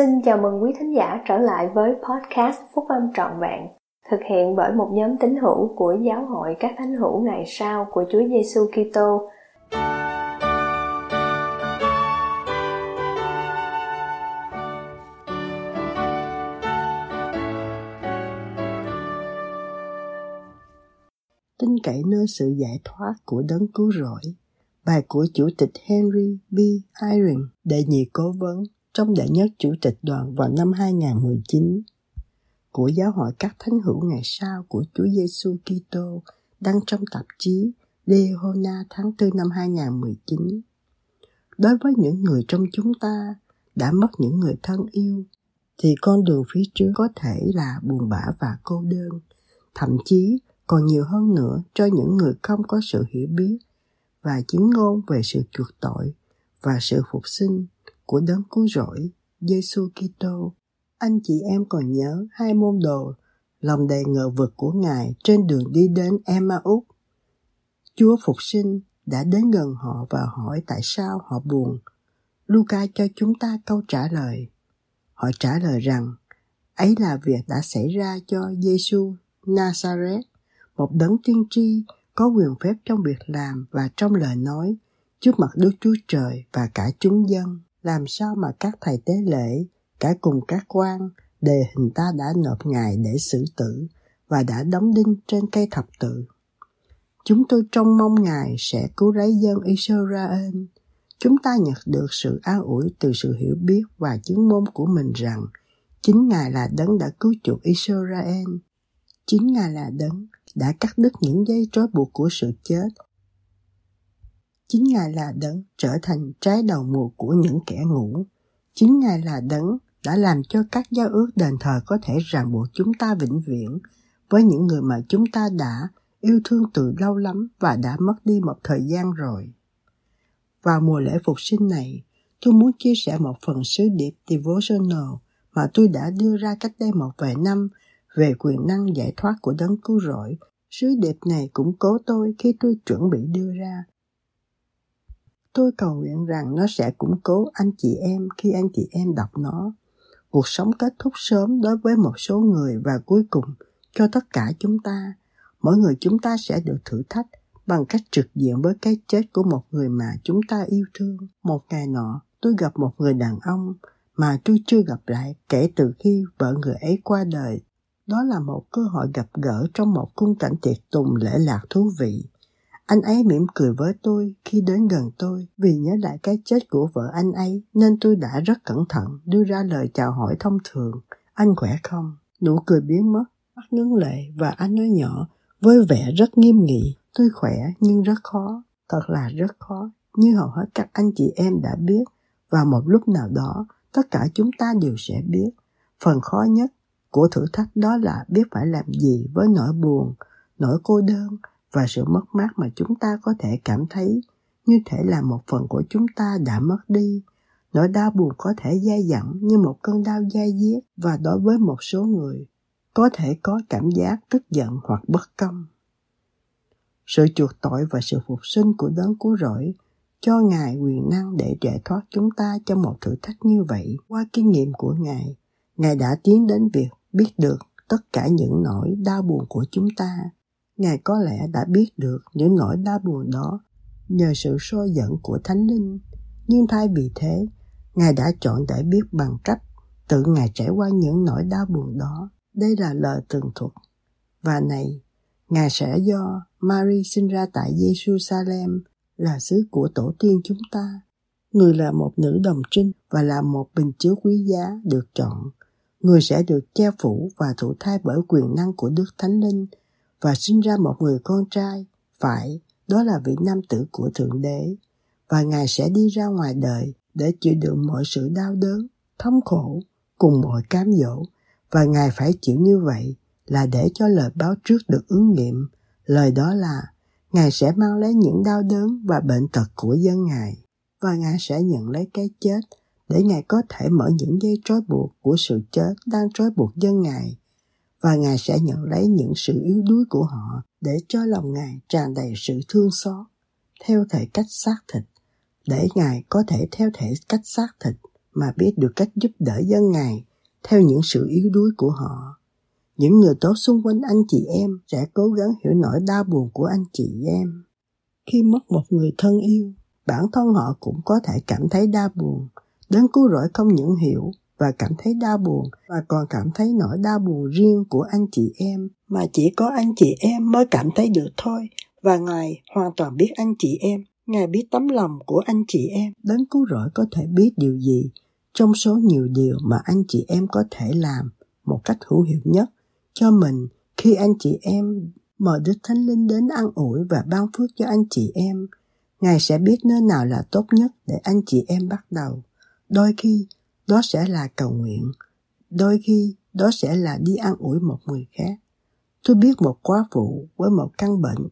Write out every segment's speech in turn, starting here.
Xin chào mừng quý thính giả trở lại với podcast Phúc Âm Trọn Vẹn, thực hiện bởi một nhóm tín hữu của Giáo hội các thánh hữu ngày sau của Chúa Giêsu Kitô. Tin cậy nơi sự giải thoát của đấng cứu rỗi bài của Chủ tịch Henry B. Eyring, đề nhị cố vấn trong đệ nhất Chủ tịch đoàn vào năm 2019 của Giáo hội các thánh hữu ngày sau của Chúa Giêsu Kitô đăng trong tạp chí Dehona tháng 4 năm 2019. Đối với những người trong chúng ta đã mất những người thân yêu, thì con đường phía trước có thể là buồn bã và cô đơn, thậm chí còn nhiều hơn nữa cho những người không có sự hiểu biết và chứng ngôn về sự chuộc tội và sự phục sinh của đấng cứu rỗi Giêsu Kitô. Anh chị em còn nhớ hai môn đồ lòng đầy ngờ vực của Ngài trên đường đi đến Emmaus. Chúa phục sinh đã đến gần họ và hỏi tại sao họ buồn. Luca cho chúng ta câu trả lời. Họ trả lời rằng ấy là việc đã xảy ra cho Giêsu Nazareth, một đấng tiên tri có quyền phép trong việc làm và trong lời nói trước mặt Đức Chúa Trời và cả chúng dân. Làm sao mà các thầy tế lễ, cả cùng các quan, đề hình ta đã nộp ngài để xử tử và đã đóng đinh trên cây thập tự. Chúng tôi trông mong Ngài sẽ cứu lấy dân Israel. Chúng ta nhận được sự an ủi từ sự hiểu biết và chứng môn của mình rằng chính Ngài là đấng đã cứu chuộc Israel. Chính Ngài là đấng đã cắt đứt những dây trói buộc của sự chết. Chính Ngài là đấng trở thành trái đầu mùa của những kẻ ngủ. Chính Ngài là đấng đã làm cho các giao ước đền thờ có thể ràng buộc chúng ta vĩnh viễn với những người mà chúng ta đã yêu thương từ lâu lắm và đã mất đi một thời gian rồi. Vào mùa lễ phục sinh này, tôi muốn chia sẻ một phần sứ điệp devotional mà tôi đã đưa ra cách đây một vài năm về quyền năng giải thoát của đấng cứu rỗi. Sứ điệp này cũng cố tôi khi tôi chuẩn bị đưa ra. Tôi cầu nguyện rằng nó sẽ củng cố anh chị em khi anh chị em đọc nó. Cuộc sống kết thúc sớm đối với một số người và cuối cùng cho tất cả chúng ta. Mỗi người chúng ta sẽ được thử thách bằng cách trực diện với cái chết của một người mà chúng ta yêu thương. Một ngày nọ, tôi gặp một người đàn ông mà tôi chưa gặp lại kể từ khi vợ người ấy qua đời đó là một cơ hội gặp gỡ trong một cung cảnh tiệc tùng lễ lạc thú vị. Anh ấy mỉm cười với tôi khi đến gần tôi vì nhớ lại cái chết của vợ anh ấy nên tôi đã rất cẩn thận đưa ra lời chào hỏi thông thường. Anh khỏe không? Nụ cười biến mất, mắt ngấn lệ và anh nói nhỏ với vẻ rất nghiêm nghị. Tôi khỏe nhưng rất khó, thật là rất khó. Như hầu hết các anh chị em đã biết, và một lúc nào đó, tất cả chúng ta đều sẽ biết. Phần khó nhất của thử thách đó là biết phải làm gì với nỗi buồn, nỗi cô đơn và sự mất mát mà chúng ta có thể cảm thấy như thể là một phần của chúng ta đã mất đi. Nỗi đau buồn có thể dai dẳng như một cơn đau dai diết và đối với một số người, có thể có cảm giác tức giận hoặc bất công. Sự chuộc tội và sự phục sinh của đấng cứu rỗi cho Ngài quyền năng để giải thoát chúng ta trong một thử thách như vậy qua kinh nghiệm của Ngài. Ngài đã tiến đến việc biết được tất cả những nỗi đau buồn của chúng ta. Ngài có lẽ đã biết được những nỗi đau buồn đó nhờ sự soi dẫn của Thánh Linh. Nhưng thay vì thế, Ngài đã chọn để biết bằng cách tự Ngài trải qua những nỗi đau buồn đó. Đây là lời tường thuật. Và này, Ngài sẽ do Mary sinh ra tại Jerusalem là xứ của tổ tiên chúng ta. Người là một nữ đồng trinh và là một bình chứa quý giá được chọn người sẽ được che phủ và thụ thai bởi quyền năng của Đức Thánh Linh và sinh ra một người con trai, phải, đó là vị nam tử của Thượng Đế. Và Ngài sẽ đi ra ngoài đời để chịu đựng mọi sự đau đớn, thống khổ, cùng mọi cám dỗ. Và Ngài phải chịu như vậy là để cho lời báo trước được ứng nghiệm. Lời đó là Ngài sẽ mang lấy những đau đớn và bệnh tật của dân Ngài. Và Ngài sẽ nhận lấy cái chết để Ngài có thể mở những dây trói buộc của sự chết đang trói buộc dân Ngài và Ngài sẽ nhận lấy những sự yếu đuối của họ để cho lòng Ngài tràn đầy sự thương xót theo thể cách xác thịt để Ngài có thể theo thể cách xác thịt mà biết được cách giúp đỡ dân Ngài theo những sự yếu đuối của họ. Những người tốt xung quanh anh chị em sẽ cố gắng hiểu nỗi đau buồn của anh chị em. Khi mất một người thân yêu, bản thân họ cũng có thể cảm thấy đau buồn. đến cứu rỗi không những hiểu và cảm thấy đau buồn, và còn cảm thấy nỗi đau buồn riêng của anh chị em mà chỉ có anh chị em mới cảm thấy được thôi, và ngài hoàn toàn biết anh chị em ngài biết tấm lòng của anh chị em đấng cứu rỗi có thể biết điều gì, trong số nhiều điều mà anh chị em có thể làm một cách hữu hiệu nhất cho mình khi anh chị em mời Đức Thánh Linh đến ăn ủi và ban phước cho anh chị em. Ngài sẽ biết nơi nào là tốt nhất để anh chị em bắt đầu. Đôi khi đó sẽ là cầu nguyện, đôi khi đó sẽ là đi an ủi một người khác. Tôi biết một quá phụ với một căn bệnh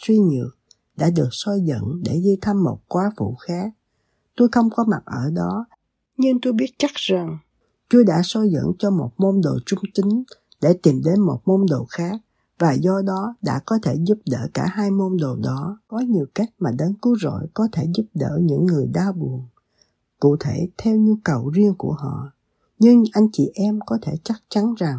suy nhược đã được soi dẫn để đi thăm một quá phụ khác. Tôi không có mặt ở đó, nhưng tôi biết chắc rằng Chúa đã soi dẫn cho một môn đồ trung tính để tìm đến một môn đồ khác và do đó đã có thể giúp đỡ cả hai môn đồ đó. Có nhiều cách mà đấng cứu rỗi có thể giúp đỡ những người đau buồn, cụ thể theo nhu cầu riêng của họ. Nhưng anh chị em có thể chắc chắn rằng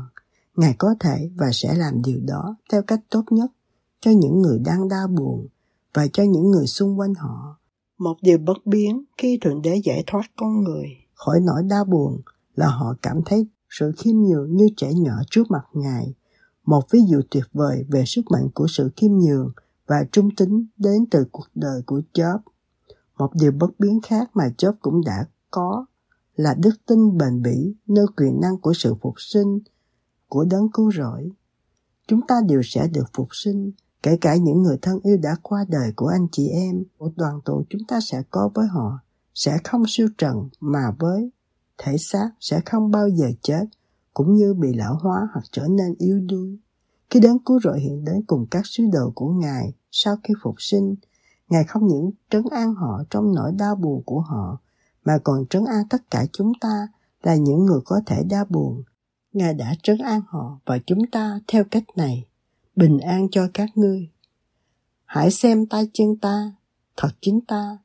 Ngài có thể và sẽ làm điều đó theo cách tốt nhất cho những người đang đau buồn và cho những người xung quanh họ. Một điều bất biến khi Thượng Đế giải thoát con người khỏi nỗi đau buồn là họ cảm thấy sự khiêm nhường như trẻ nhỏ trước mặt Ngài. Một ví dụ tuyệt vời về sức mạnh của sự khiêm nhường và trung tính đến từ cuộc đời của Job. Một điều bất biến khác mà Job cũng đã có là đức tin bền bỉ nơi quyền năng của sự phục sinh của đấng cứu rỗi. Chúng ta đều sẽ được phục sinh, kể cả những người thân yêu đã qua đời của anh chị em. Một đoàn tụ chúng ta sẽ có với họ, sẽ không siêu trần mà với thể xác sẽ không bao giờ chết, cũng như bị lão hóa hoặc trở nên yếu đuối. Khi đấng cứu rỗi hiện đến cùng các sứ đồ của Ngài sau khi phục sinh, Ngài không những trấn an họ trong nỗi đau buồn của họ, mà còn trấn an tất cả chúng ta là những người có thể đau buồn. Ngài đã trấn an họ và chúng ta theo cách này, bình an cho các ngươi. Hãy xem tay chân ta, thật chính ta,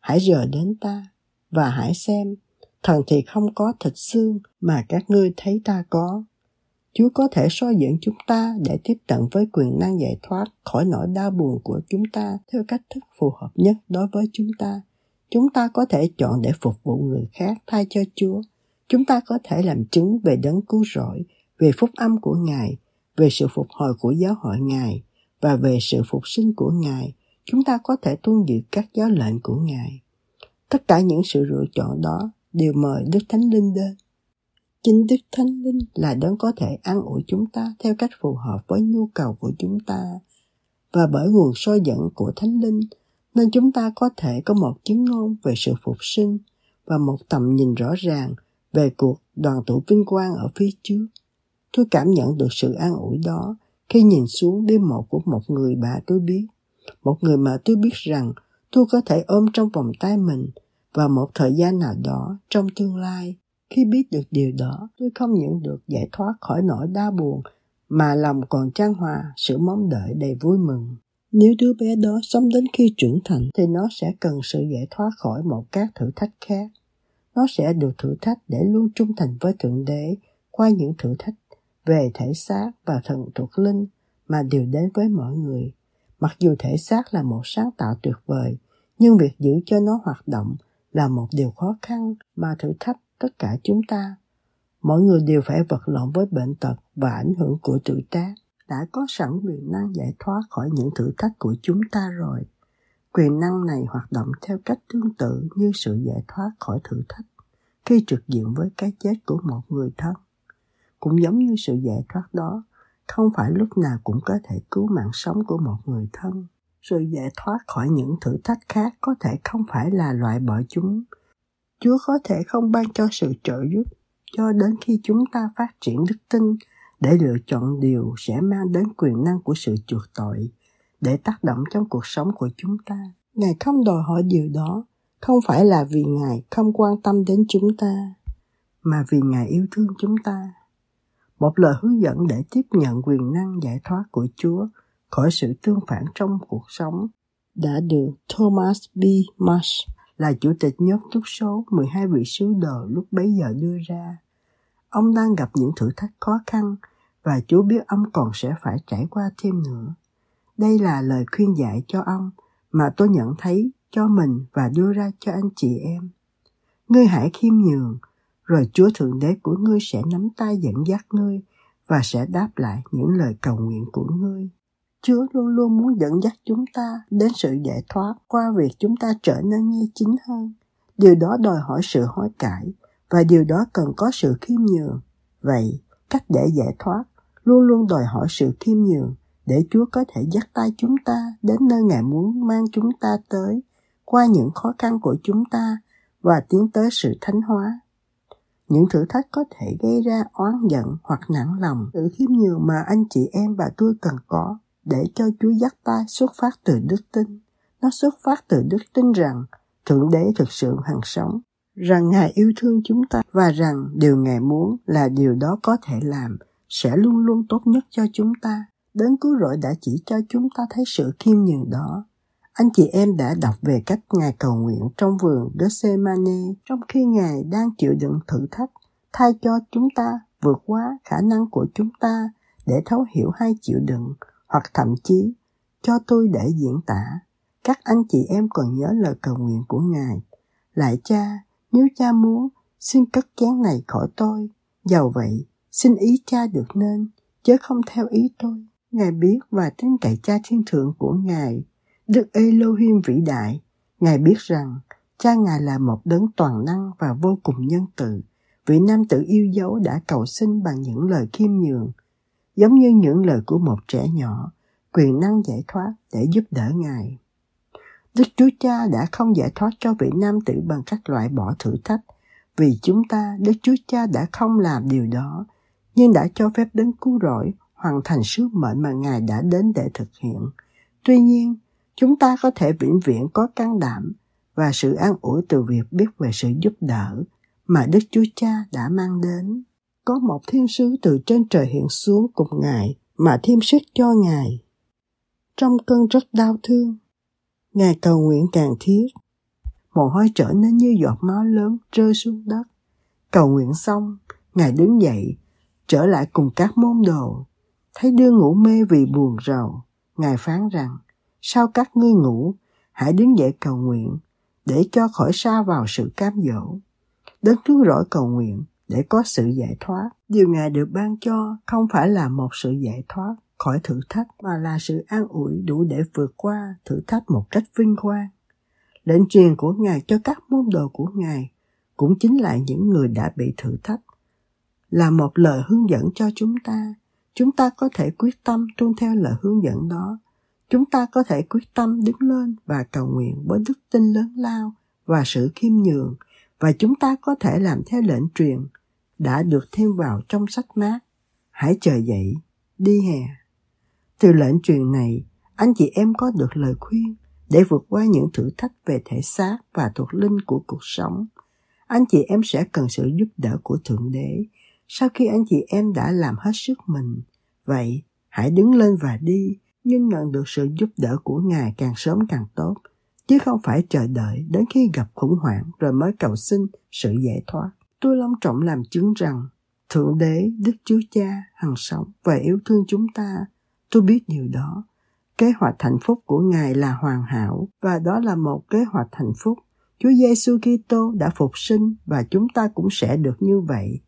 hãy rờ đến ta, và hãy xem thần thì không có thịt xương mà các ngươi thấy ta có. Chúa có thể soi dẫn chúng ta để tiếp cận với quyền năng giải thoát khỏi nỗi đau buồn của chúng ta theo cách thức phù hợp nhất đối với chúng ta. Chúng ta có thể chọn để phục vụ người khác thay cho Chúa. Chúng ta có thể làm chứng về đấng cứu rỗi, về phúc âm của Ngài, về sự phục hồi của giáo hội Ngài và về sự phục sinh của Ngài. Chúng ta có thể tuân giữ các giáo lệnh của Ngài. Tất cả những sự lựa chọn đó đều mời Đức Thánh Linh đến. Chính Đức Thánh Linh là đấng có thể an ủi chúng ta theo cách phù hợp với nhu cầu của chúng ta. Và bởi nguồn soi dẫn của Thánh Linh, nên chúng ta có thể có một chứng ngôn về sự phục sinh và một tầm nhìn rõ ràng về cuộc đoàn tụ vinh quang ở phía trước. Tôi cảm nhận được sự an ủi đó khi nhìn xuống đêm mộ của một người bà tôi biết. Một người mà tôi biết rằng tôi có thể ôm trong vòng tay mình vào một thời gian nào đó trong tương lai khi biết được điều đó, tôi không những được giải thoát khỏi nỗi đau buồn, mà lòng còn trang hòa, sự mong đợi đầy vui mừng. Nếu đứa bé đó sống đến khi trưởng thành, thì nó sẽ cần sự giải thoát khỏi một các thử thách khác. Nó sẽ được thử thách để luôn trung thành với thượng đế, qua những thử thách về thể xác và thần thuộc linh mà đều đến với mọi người. Mặc dù thể xác là một sáng tạo tuyệt vời, nhưng việc giữ cho nó hoạt động là một điều khó khăn mà thử thách tất cả chúng ta. Mỗi người đều phải vật lộn với bệnh tật và ảnh hưởng của tuổi tác. Đã có sẵn quyền năng giải thoát khỏi những thử thách của chúng ta rồi. Quyền năng này hoạt động theo cách tương tự như sự giải thoát khỏi thử thách khi trực diện với cái chết của một người thân. Cũng giống như sự giải thoát đó, không phải lúc nào cũng có thể cứu mạng sống của một người thân sự giải thoát khỏi những thử thách khác có thể không phải là loại bỏ chúng chúa có thể không ban cho sự trợ giúp cho đến khi chúng ta phát triển đức tin để lựa chọn điều sẽ mang đến quyền năng của sự chuộc tội để tác động trong cuộc sống của chúng ta ngài không đòi hỏi điều đó, không phải là vì ngài không quan tâm đến chúng ta, mà vì ngài yêu thương chúng ta một lời hướng dẫn để tiếp nhận quyền năng giải thoát của chúa khỏi sự tương phản trong cuộc sống đã được Thomas B. Marsh là chủ tịch nhóm túc số 12 vị sứ đồ lúc bấy giờ đưa ra. Ông đang gặp những thử thách khó khăn và Chúa biết ông còn sẽ phải trải qua thêm nữa. Đây là lời khuyên dạy cho ông mà tôi nhận thấy cho mình và đưa ra cho anh chị em. Ngươi hãy khiêm nhường, rồi Chúa Thượng Đế của ngươi sẽ nắm tay dẫn dắt ngươi và sẽ đáp lại những lời cầu nguyện của ngươi. Chúa luôn luôn muốn dẫn dắt chúng ta đến sự giải thoát qua việc chúng ta trở nên ngay chính hơn. Điều đó đòi hỏi sự hối cải và điều đó cần có sự khiêm nhường. Vậy, cách để giải thoát luôn luôn đòi hỏi sự khiêm nhường để Chúa có thể dắt tay chúng ta đến nơi Ngài muốn mang chúng ta tới qua những khó khăn của chúng ta và tiến tới sự thánh hóa. Những thử thách có thể gây ra oán giận hoặc nặng lòng. Sự khiêm nhường mà anh chị em và tôi cần có để cho Chúa dắt tay xuất phát từ đức tin. Nó xuất phát từ đức tin rằng Thượng Đế thực sự hằng sống, rằng Ngài yêu thương chúng ta và rằng điều Ngài muốn là điều đó có thể làm sẽ luôn luôn tốt nhất cho chúng ta. Đấng cứu rỗi đã chỉ cho chúng ta thấy sự khiêm nhường đó. Anh chị em đã đọc về cách Ngài cầu nguyện trong vườn Gethsemane trong khi Ngài đang chịu đựng thử thách, thay cho chúng ta vượt qua khả năng của chúng ta để thấu hiểu hay chịu đựng, hoặc thậm chí cho tôi để diễn tả. Các anh chị em còn nhớ lời cầu nguyện của Ngài. Lại cha, nếu cha muốn, xin cất chén này khỏi tôi. Dầu vậy, xin ý cha được nên, chứ không theo ý tôi. Ngài biết và tin cậy cha thiên thượng của Ngài, Đức Elohim vĩ đại. Ngài biết rằng cha Ngài là một đấng toàn năng và vô cùng nhân từ. Vị nam tử yêu dấu đã cầu xin bằng những lời khiêm nhường, giống như những lời của một trẻ nhỏ, quyền năng giải thoát để giúp đỡ Ngài. Đức Chúa Cha đã không giải thoát cho vị nam tử bằng cách loại bỏ thử thách, vì chúng ta, Đức Chúa Cha đã không làm điều đó, nhưng đã cho phép đến cứu rỗi hoàn thành sứ mệnh mà Ngài đã đến để thực hiện. Tuy nhiên, chúng ta có thể vĩnh viễn có can đảm và sự an ủi từ việc biết về sự giúp đỡ mà Đức Chúa Cha đã mang đến. Có một thiên sứ từ trên trời hiện xuống cùng Ngài mà thêm sức cho Ngài. Trong cơn rất đau thương, Ngài cầu nguyện càng thiết. Mồ hôi trở nên như giọt máu lớn rơi xuống đất. Cầu nguyện xong, Ngài đứng dậy, trở lại cùng các môn đồ. Thấy đưa ngủ mê vì buồn rầu, Ngài phán rằng, sau các ngươi ngủ, hãy đứng dậy cầu nguyện, để cho khỏi xa vào sự cám dỗ. Đến cứu rỗi cầu nguyện để có sự giải thoát. Điều Ngài được ban cho không phải là một sự giải thoát khỏi thử thách mà là sự an ủi đủ để vượt qua thử thách một cách vinh quang. Lệnh truyền của Ngài cho các môn đồ của Ngài cũng chính là những người đã bị thử thách. Là một lời hướng dẫn cho chúng ta, chúng ta có thể quyết tâm tuân theo lời hướng dẫn đó. Chúng ta có thể quyết tâm đứng lên và cầu nguyện với đức tin lớn lao và sự khiêm nhường và chúng ta có thể làm theo lệnh truyền đã được thêm vào trong sách mát. Hãy chờ dậy, đi hè. Từ lệnh truyền này, anh chị em có được lời khuyên để vượt qua những thử thách về thể xác và thuộc linh của cuộc sống. Anh chị em sẽ cần sự giúp đỡ của Thượng Đế sau khi anh chị em đã làm hết sức mình. Vậy, hãy đứng lên và đi, nhưng nhận được sự giúp đỡ của Ngài càng sớm càng tốt, chứ không phải chờ đợi đến khi gặp khủng hoảng rồi mới cầu xin sự giải thoát. Tôi long trọng làm chứng rằng Thượng Đế, Đức Chúa Cha, hằng sống và yêu thương chúng ta Tôi biết điều đó. Kế hoạch hạnh phúc của Ngài là hoàn hảo và đó là một kế hoạch hạnh phúc. Chúa Giêsu Kitô đã phục sinh và chúng ta cũng sẽ được như vậy.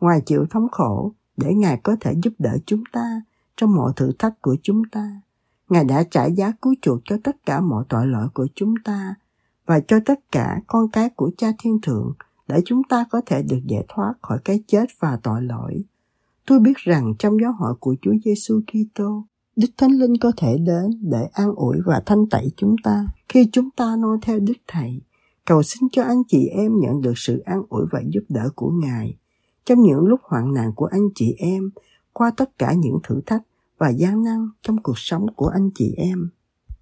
Ngoài chịu thống khổ để Ngài có thể giúp đỡ chúng ta trong mọi thử thách của chúng ta, Ngài đã trả giá cứu chuộc cho tất cả mọi tội lỗi của chúng ta và cho tất cả con cái của Cha Thiên Thượng để chúng ta có thể được giải thoát khỏi cái chết và tội lỗi. Tôi biết rằng trong giáo hội của Chúa Giêsu Kitô, Đức Thánh Linh có thể đến để an ủi và thanh tẩy chúng ta khi chúng ta noi theo Đức Thầy. Cầu xin cho anh chị em nhận được sự an ủi và giúp đỡ của Ngài trong những lúc hoạn nạn của anh chị em qua tất cả những thử thách và gian nan trong cuộc sống của anh chị em.